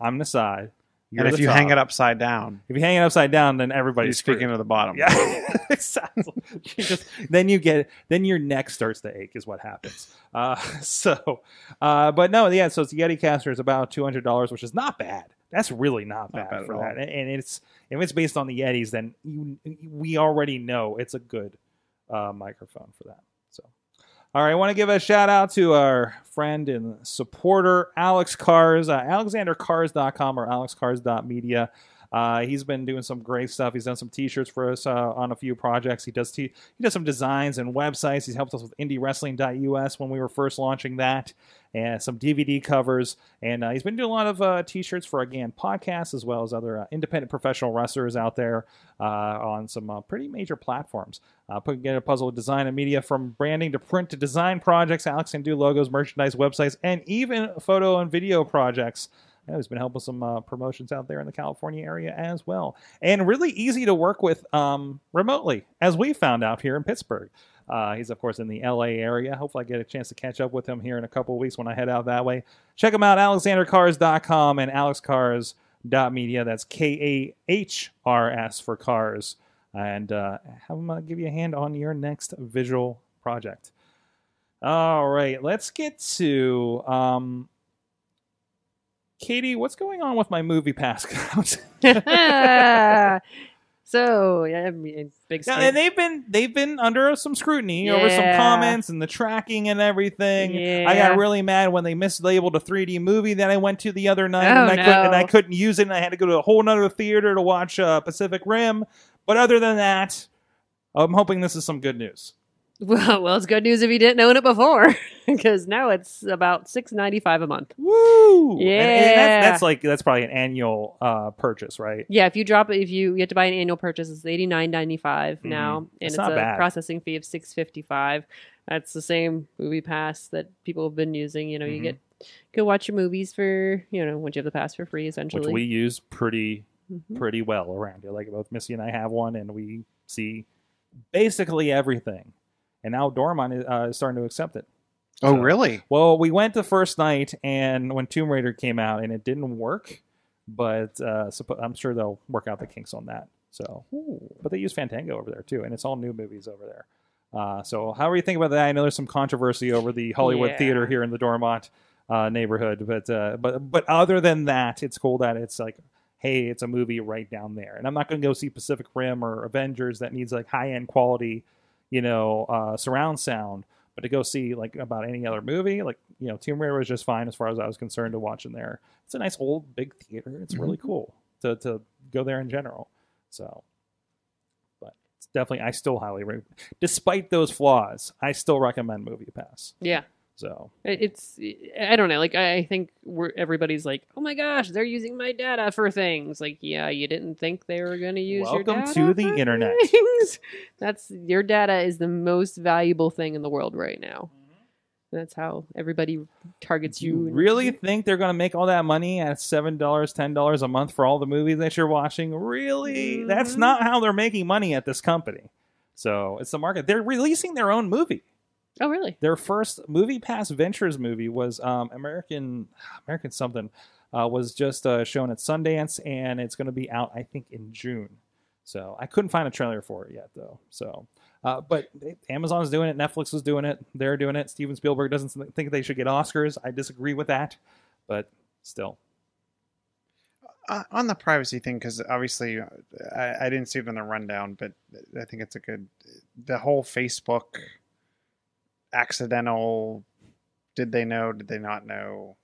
I'm the side. You're and if the you hang it upside down, if you hang it upside down, then everybody's speaking to the bottom. Yeah, <laughs> <laughs> exactly. You just then you get then your neck starts to ache is what happens. Uh, <laughs> so, uh, but no, yeah. So it's Yeticaster is about two hundred dollars, which is not bad. That's really not Not bad, bad for that. And and it's if it's based on the Yetis, then you, we already know it's a good uh, microphone for that. All right, I want to give a shout out to our friend and supporter Alex Kahrs, uh, AlexanderKahrs.com or AlexKahrs.media. Uh, he's been doing some great stuff. He's done some T-shirts for us uh, on a few projects. He does t- he does some designs and websites. He's helped us with IndieWrestling.us when we were first launching that, and some DVD covers. And uh, he's been doing a lot of uh, T-shirts for again podcasts as well as other uh, independent professional wrestlers out there uh, on some pretty major platforms. Uh, put together a puzzle of design and media from branding to print to design projects. Alex can do logos, merchandise, websites, and even photo and video projects. Know he's been helping some uh, promotions out there in the California area as well, and really easy to work with um, remotely, as we found out here in Pittsburgh. Uh, he's of course in the LA area. Hopefully, I get a chance to catch up with him here in a couple weeks when I head out that way. Check him out, AlexanderKahrs.com and AlexKahrs.media. That's K A H R S for Kahrs, and uh, have him uh, give you a hand on your next visual project. All right, let's get to um, Katie. What's going on with my MoviePass <laughs> account? <laughs> <laughs> so yeah, I mean, big. Yeah, and they've been they've been under some scrutiny over some comments and the tracking and everything. I got really mad when they mislabeled a 3D movie that I went to the other night, Oh, and I couldn't and I couldn't use it, and I had to go to a whole nother theater to watch uh, Pacific Rim. But other than that, I'm hoping this is some good news. Well, well, it's good news if you didn't own it before, <laughs> because now it's about six ninety five a month. Woo! And- and Yeah. that's, that's like that's probably an annual uh, purchase, right? Yeah, if you drop it, if you, you have to buy an annual purchase, it's eighty nine ninety five Mhm. now, and It's a bad. processing fee of six fifty five. That's the same MoviePass that people have been using. You know, Mhm. you get go watch your movies for you know once you have the pass for free, essentially. Which we use pretty Mhm. pretty well around here. Like both Missy and I have one, and we see basically everything. And now Dormont is, uh, is starting to accept it. Oh, So- really? Well, we went the first night, and when Tomb Raider came out, and it didn't work, but uh, I'm sure they'll work out the kinks on that. So, but they use Fandango over there too, and it's all new movies over there. Uh, so, how are you thinking about that? I know there's some controversy over the Hollywood Yeah. theater here in the Dormont uh, neighborhood, but uh, but but other than that, it's cool that it's like, hey, it's a movie right down there, and I'm not going to go see Pacific Rim or Avengers that needs like high end quality, you know, uh, surround sound. But to go see like about any other movie, like you know, Tomb Raider was just fine as far as I was concerned to watch in there. It's a nice old big theater. It's really cool to to go there in general. So, but it's definitely I still highly, re- despite those flaws, I still recommend MoviePass. yeah, So it's I don't know. Like I think we're everybody's like, oh my gosh, they're using my data for things. Like, yeah, you didn't think they were going to use your Welcome data to the internet. things? <laughs> That's your data is the most valuable thing in the world right now. That's how everybody targets do you you. really think they're going to make all that money at seven dollars, ten dollars a month for all the movies that you're watching? Really? That's Mhm. not how they're making money at this company. So it's the market. They're releasing their own movie. Oh, really? Their first MoviePass Ventures movie was um, American American something uh, was just uh, shown at Sundance, and it's going to be out I think in June. So I couldn't find a trailer for it yet though. So, uh, but they- Amazon's doing it, Netflix is doing it, they're doing it. Steven Spielberg doesn't think they should get Oscars. I disagree with that, but still, Uh, on the privacy thing, because obviously uh, I, I didn't see it in the rundown, but I think it's a good. The whole Facebook accidental. Did they know? Did they not know?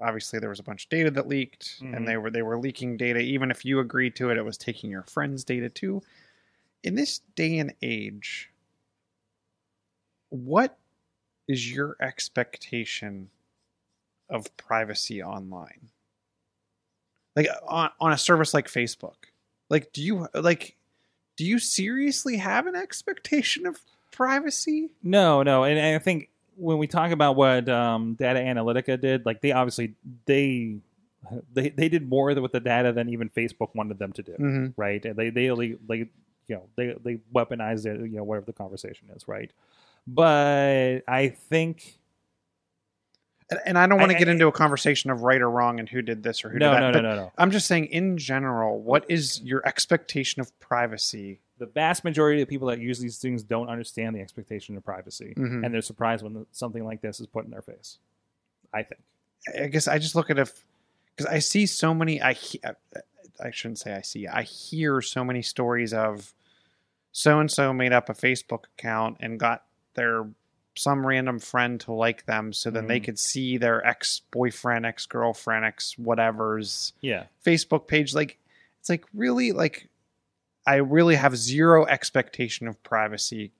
Obviously, there was a bunch of data that leaked, Mhm. and they were they were leaking data. Even if you agreed to it, it was taking your friends' data too. In this day and age, what is your expectation of privacy online? like on, on a service like facebook like do you like do you seriously have an expectation of privacy No, no, and, and I think when we talk about what um, Data Analytica did, like they obviously they they they did more with the data than even Facebook wanted them to do, mm-hmm. right? And they they like you you know they they weaponized it you know whatever the conversation is right but i think And, I don't want to get into a conversation of right or wrong and who did this or who no did that. no no but no no I'm just saying, in general, what is your expectation of privacy? the vast majority of people that use these things don't understand the expectation of privacy Mhm. and they're surprised when something like this is put in their face i think I guess I just look at if because I see so many. I he- I shouldn't say I see. I hear so many stories of so and so made up a Facebook account and got their some random friend to like them so then they Mhm. could see their ex boyfriend, ex girlfriend, ex whatever's yeah Facebook page. Like it's like really like I really have zero expectation of privacy,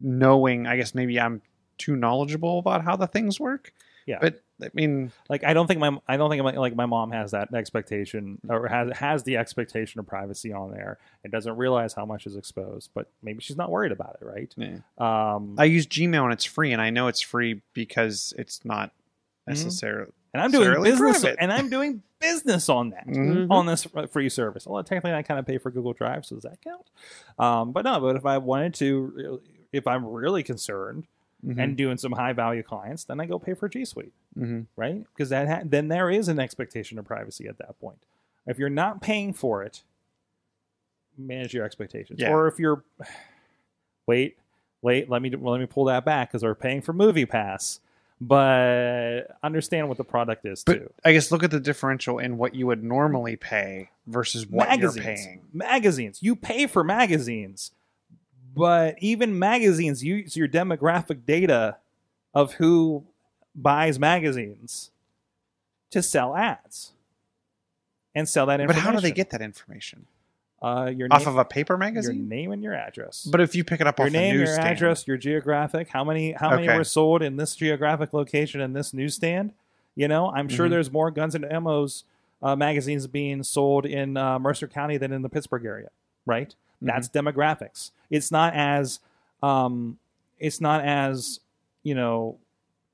knowing I guess maybe I'm too knowledgeable about how the things work. Yeah. but I mean. like I don't think my I don't think my, like my mom has that expectation or has has the expectation of privacy on there and doesn't realize how much is exposed. But maybe she's not worried about it, right? Yeah. Um, I use Gmail and it's free, and I know it's free because it's not Mm-hmm. necessarily. and I'm doing business, private. and I'm doing <laughs> business on that Mhm. Mhm. on this free service. Well, technically, I kind of pay for Google Drive, so does that count? Um, but no, but if I wanted to, if I'm really concerned Mhm. and doing some high value clients, then I go pay for G Suite. Mhm. right? Because that ha- then there is an expectation of privacy at that point. If you're not paying for it, manage your expectations. Yeah. Or if you're <sighs> wait, wait, let me let me pull that back because we're paying for MoviePass, but understand what the product is But too. I guess look at the differential in what you would normally pay versus what magazines, you're paying. magazines. You pay for magazines, but even magazines use your demographic data of who buys magazines to sell ads and sell that information. But information. how do they get that information? uh, your Off name, of a paper magazine? your magazine? name and your address? But if you pick it up your off name, a your newsstand, address, your geographic. How many? How many Okay. were sold in this geographic location in this newsstand? You know, I'm sure Mhm. there's more Guns and Ammo's uh, magazines being sold in uh, Mercer County than in the Pittsburgh area, right? Mm-hmm. That's demographics. It's not as, um, it's not as you know,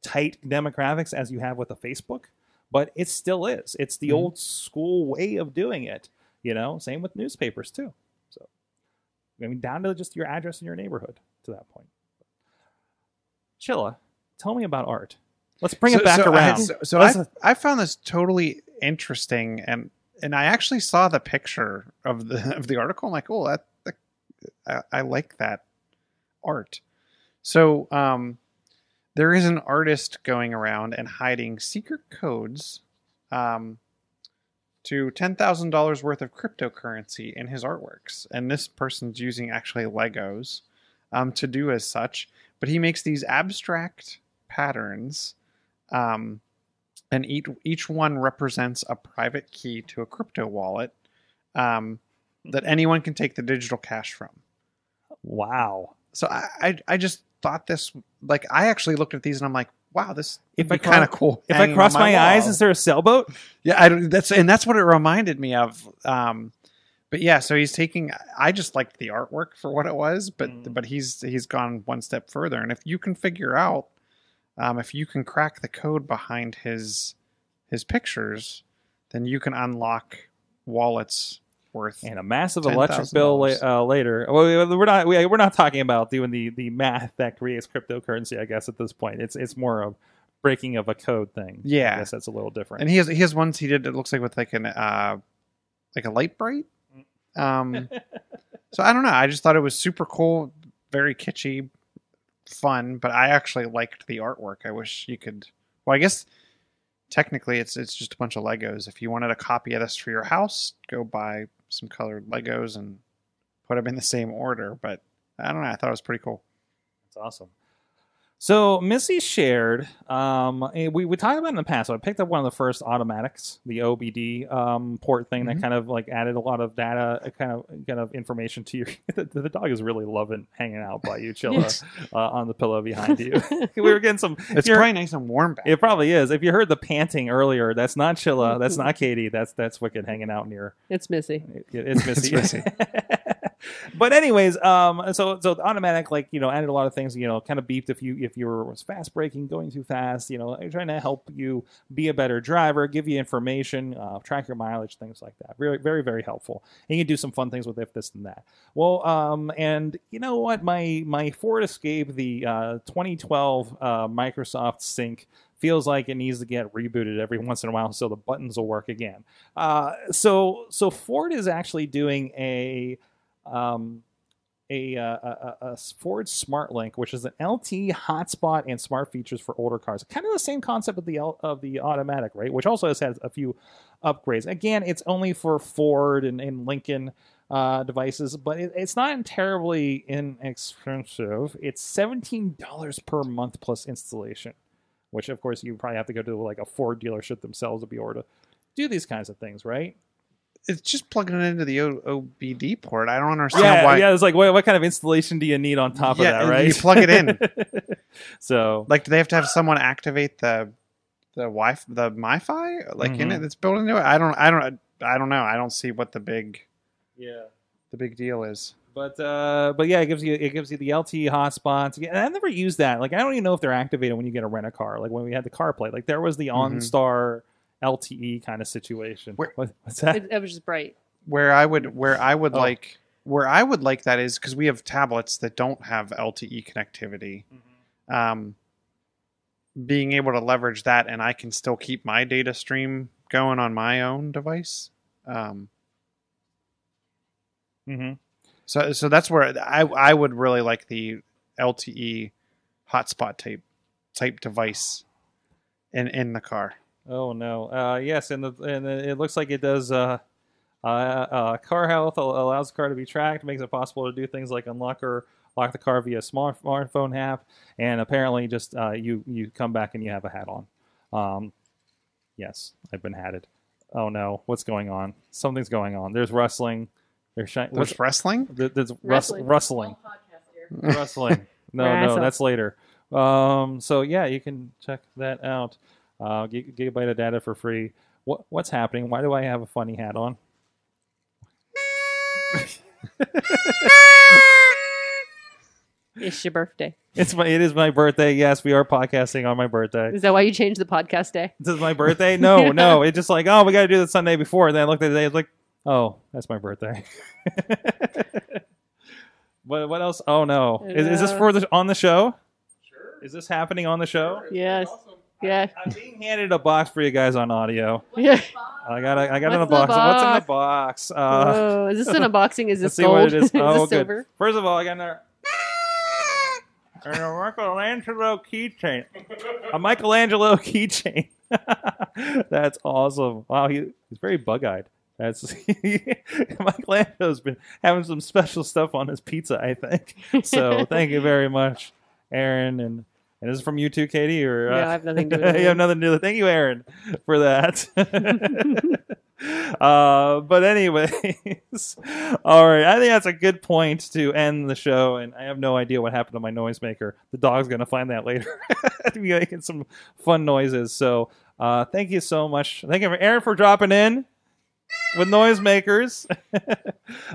tight demographics as you have with a Facebook, but it still is. It's the Mhm. old school way of doing it. You know, same with newspapers too. So, I mean, down to just your address in your neighborhood to that point. Chilla, tell me about art. Let's bring it back so I- around. so so I, I found this totally interesting, and and I actually saw the picture of the <laughs> of the article. I'm like, oh, that, that I, I like that art. So um, there is an artist going around and hiding secret codes um, to ten thousand dollars worth of cryptocurrency in his artworks, and this person's using actually Legos um, to do as such. But he makes these abstract patterns um, and each each one represents a private key to a crypto wallet um, that anyone can take the digital cash from. wow. So I, I I just thought this like I actually looked at these and I'm like, wow, this If I I kind of cool. If I cross on my, eyes, is there a sailboat? yeah, I don't, that's and that's what it reminded me of. Um, but yeah, so he's taking. I just liked the artwork for what it was, but Mm. but he's he's gone one step further. And if you can figure out, um, if you can crack the code behind his his pictures, then you can unlock wallets worth. and a massive electric bill la- uh, later. Well, we- we're not we, we're not talking about doing the the math that creates cryptocurrency. I guess at this point, it's it's more of breaking of a code thing. Yeah. I guess that's a little different. And he has he has ones he did. It looks like with like an uh, like a Lite-Brite. Um, <laughs> so I don't know. I just thought it was super cool, very kitschy, fun. But I actually liked the artwork. I wish you could. Well, I guess technically it's it's just a bunch of Legos. If you wanted a copy of this for your house, go buy some colored Legos and put them in the same order. But I don't know. I thought it was pretty cool. That's awesome. So Missy shared. Um, we we talked about it in the past. So I picked up one of the first automatics, the OBD um, port thing that Mhm. kind of like added a lot of data, uh, kind of kind of information to your. <laughs> the, the dog is really loving hanging out by you, <laughs> Chilla, uh, on the pillow behind you. <laughs> we were getting some. It's probably nice and warm back. It probably is. If you heard the panting earlier, that's not Chilla. That's not Katie. That's that's Wicked hanging out near. It's Missy. It, it's Missy. Missy. <laughs> but anyways, um, so so automatic like you know added a lot of things. You know, kind of beeped if you if you were fast braking, going too fast. You know, trying to help you be a better driver, give you information, uh, track your mileage, things like that. Very very very helpful. And you can do some fun things with if this and that. Well, um, and you know what, my my Ford Escape, the uh, 2012 uh, Microsoft Sync feels like it needs to get rebooted every once in a while so the buttons will work again. Uh, so so Ford is actually doing a um, a, uh, a, a- Ford SmartLink, which is an LTE hotspot and smart features for older cars. Kind of the same concept of the L, of the automatic, right? Which also has had a few upgrades. Again, it's only for Ford and, and Lincoln uh, devices, but it, it's not terribly inexpensive. It's seventeen dollars per month plus installation, which of course you probably have to go to like a Ford dealership themselves to be able to do these kinds of things, right? It's just plugging it into the o- OBD port. I don't understand Yeah, why. yeah. It's like, what, what kind of installation do you need on top Yeah, of that, right? you plug it in. <laughs> so, Like, do they have to have someone activate the the Wi the MiFi like in Mhm. it that's built into it? I don't. I don't. I don't know. I don't see what the big yeah. the big deal is. But uh, but yeah, it gives you it gives you the LTE hotspots. And I've never used that. Like I don't even know if they're activated when you get a rent a car. Like when we had the CarPlay, like there was the Mhm. OnStar LTE kind of situation. Where- What, what's that? It, it was just bright. Where I would where I would Oh. like where I would like that is because we have tablets that don't have LTE connectivity. Um, being able to leverage that, and I can still keep my data stream going on my own device. Um, hmm So so that's where I I would really like the LTE hotspot type type device in in the car. Oh no. Uh, yes, and the and it looks like it does. Uh, uh, uh, car health allows the car to be tracked, makes it possible to do things like unlock or lock the car via smart smartphone app, and apparently just uh, you you come back and you have a hat on. Um, yes, I've been hatted. Oh no, what's going on? Something's going on. There's rustling. There's shi- what's, There's wrestling. there- there's rus- Wrestling. rustling. <laughs> Rustling. No, no, that's later. Um, so yeah, you can check that out. Uh, gig- gigabyte of data for free. What what's happening? Why do I have a funny hat on? <laughs> It's your birthday. It's my it is my birthday. Yes, we are podcasting on my birthday. Is that why you changed the podcast day? This is my birthday. No, <laughs> no. It's just like oh, we got to do this Sunday before. And then I looked at the day. It's like oh, that's my birthday. <laughs> what what else? Oh no, is, is this for the on the show? Sure. Is this happening on the show? Yes. Yeah. I'm being handed a box for you guys on audio. Yeah. I got a, I got in a What's in the box. What's in the box? Uh, Whoa. Is this an unboxing? <laughs> Is let's this see gold? what it is. <laughs> Oh, this good. silver? First of all, I got another. And a Michelangelo keychain. A Michelangelo <laughs> keychain. That's awesome. Wow, he, he's very bug eyed. That's Michelangelo's been having some special stuff on his pizza, I think. So thank you very much, Aaron. And and this is from you too, Katie. Or No, uh, I have nothing to do with <laughs> you have nothing to do with it. Thank you, Aaron, for that. <laughs> uh, but anyways, <laughs> all right. I think that's a good point to end the show. And I have no idea what happened to my noisemaker. The dog's gonna find that later. to be making some fun noises. So uh, thank you so much. Thank you, for Aaron, for dropping in with noisemakers.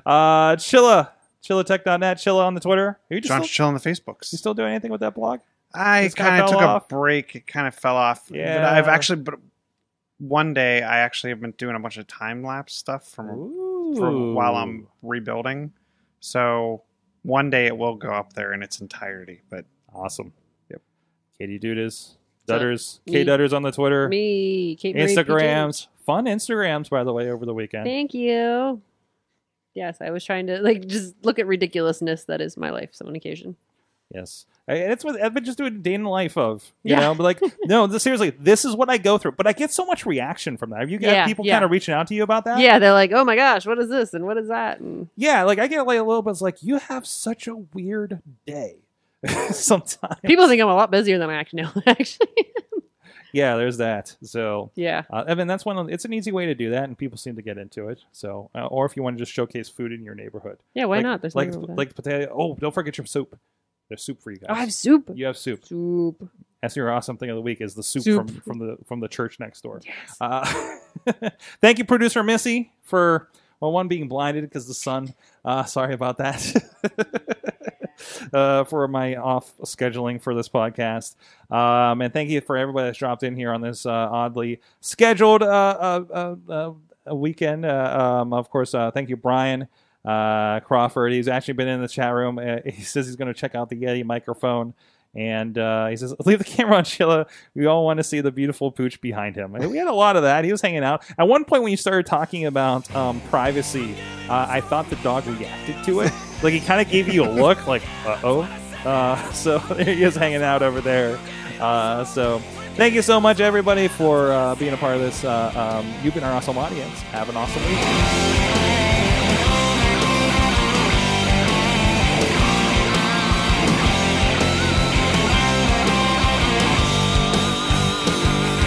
uh, Chilla, chillatech.net, Chilla on the Twitter. Are you just John's still, chilling the Facebooks. you still doing anything with that blog? I kinda kind of fell took off? a break. It kind of fell off. Yeah. But I've actually, but one day I actually have been doing a bunch of time lapse stuff from, from while I'm rebuilding. So one day it will go up there in its entirety. But Awesome. Yep. Katie Dudas, So, Dudas, K Dudas on the Twitter, Me, Kate Marie Instagrams, fun Instagrams by the way over the weekend. Thank you. Yes, I was trying to like just look at ridiculousness that is my life on occasion. Yes, And it's what I've been just doing day in the life of. You Yeah. know, but like <laughs> no, this, seriously, this is what I go through. But I get so much reaction from that. Have you got Yeah, people yeah. kind of reaching out to you about that? Yeah, they're like, "Oh my gosh, what is this and what is that?" And yeah. Like I get like a little bit. It's like you have such a weird day. <laughs> Sometimes people think I'm a lot busier than I actually <laughs> know. Actually, yeah, there's that. So yeah, Uh, Evan, that's one. Of, it's an easy way to do that, and people seem to get into it. So, uh, or if you want to just showcase food in your neighborhood, yeah. Why like, not? There's like like potato. Oh, don't forget your soup. There's soup for you guys. I have soup. you have soup. Soup. That's your awesome thing of the week is the soup, Soup. from from the from the church next door. Yes. Uh, <laughs> thank you, producer Missy, for Well, one being blinded because the sun. Uh, sorry about that. <laughs> uh, for my off scheduling for this podcast. Um, and thank you for everybody that's dropped in here on this uh, oddly scheduled uh, uh, uh, uh, weekend. Uh, um, of course, uh, thank you, Brian uh, Crawford. He's actually been in the chat room. Uh, <laughs> he says he's going to check out the Yeti microphone. And uh, he says, <laughs> "Leave the camera on Chilla. We all want to see the beautiful pooch behind him." And we had a lot of that. He was hanging out. At one point, when you started talking about um, privacy, uh, I thought the dog reacted to it. <laughs> like he kind of gave you a look, like "Uh oh." So there he is hanging out over there. Uh, so thank you so much, everybody, for uh, being a part of this. Uh, um, you've been our awesome audience. Have an awesome week.